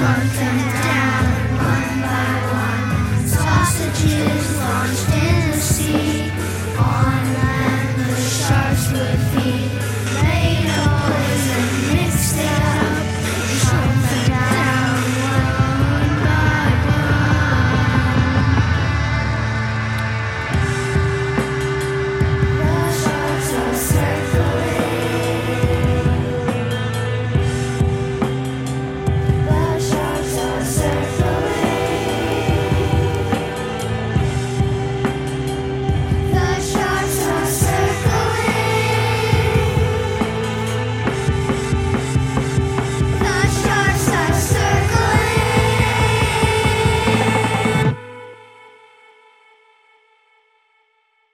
them down one by one. Sausages launched in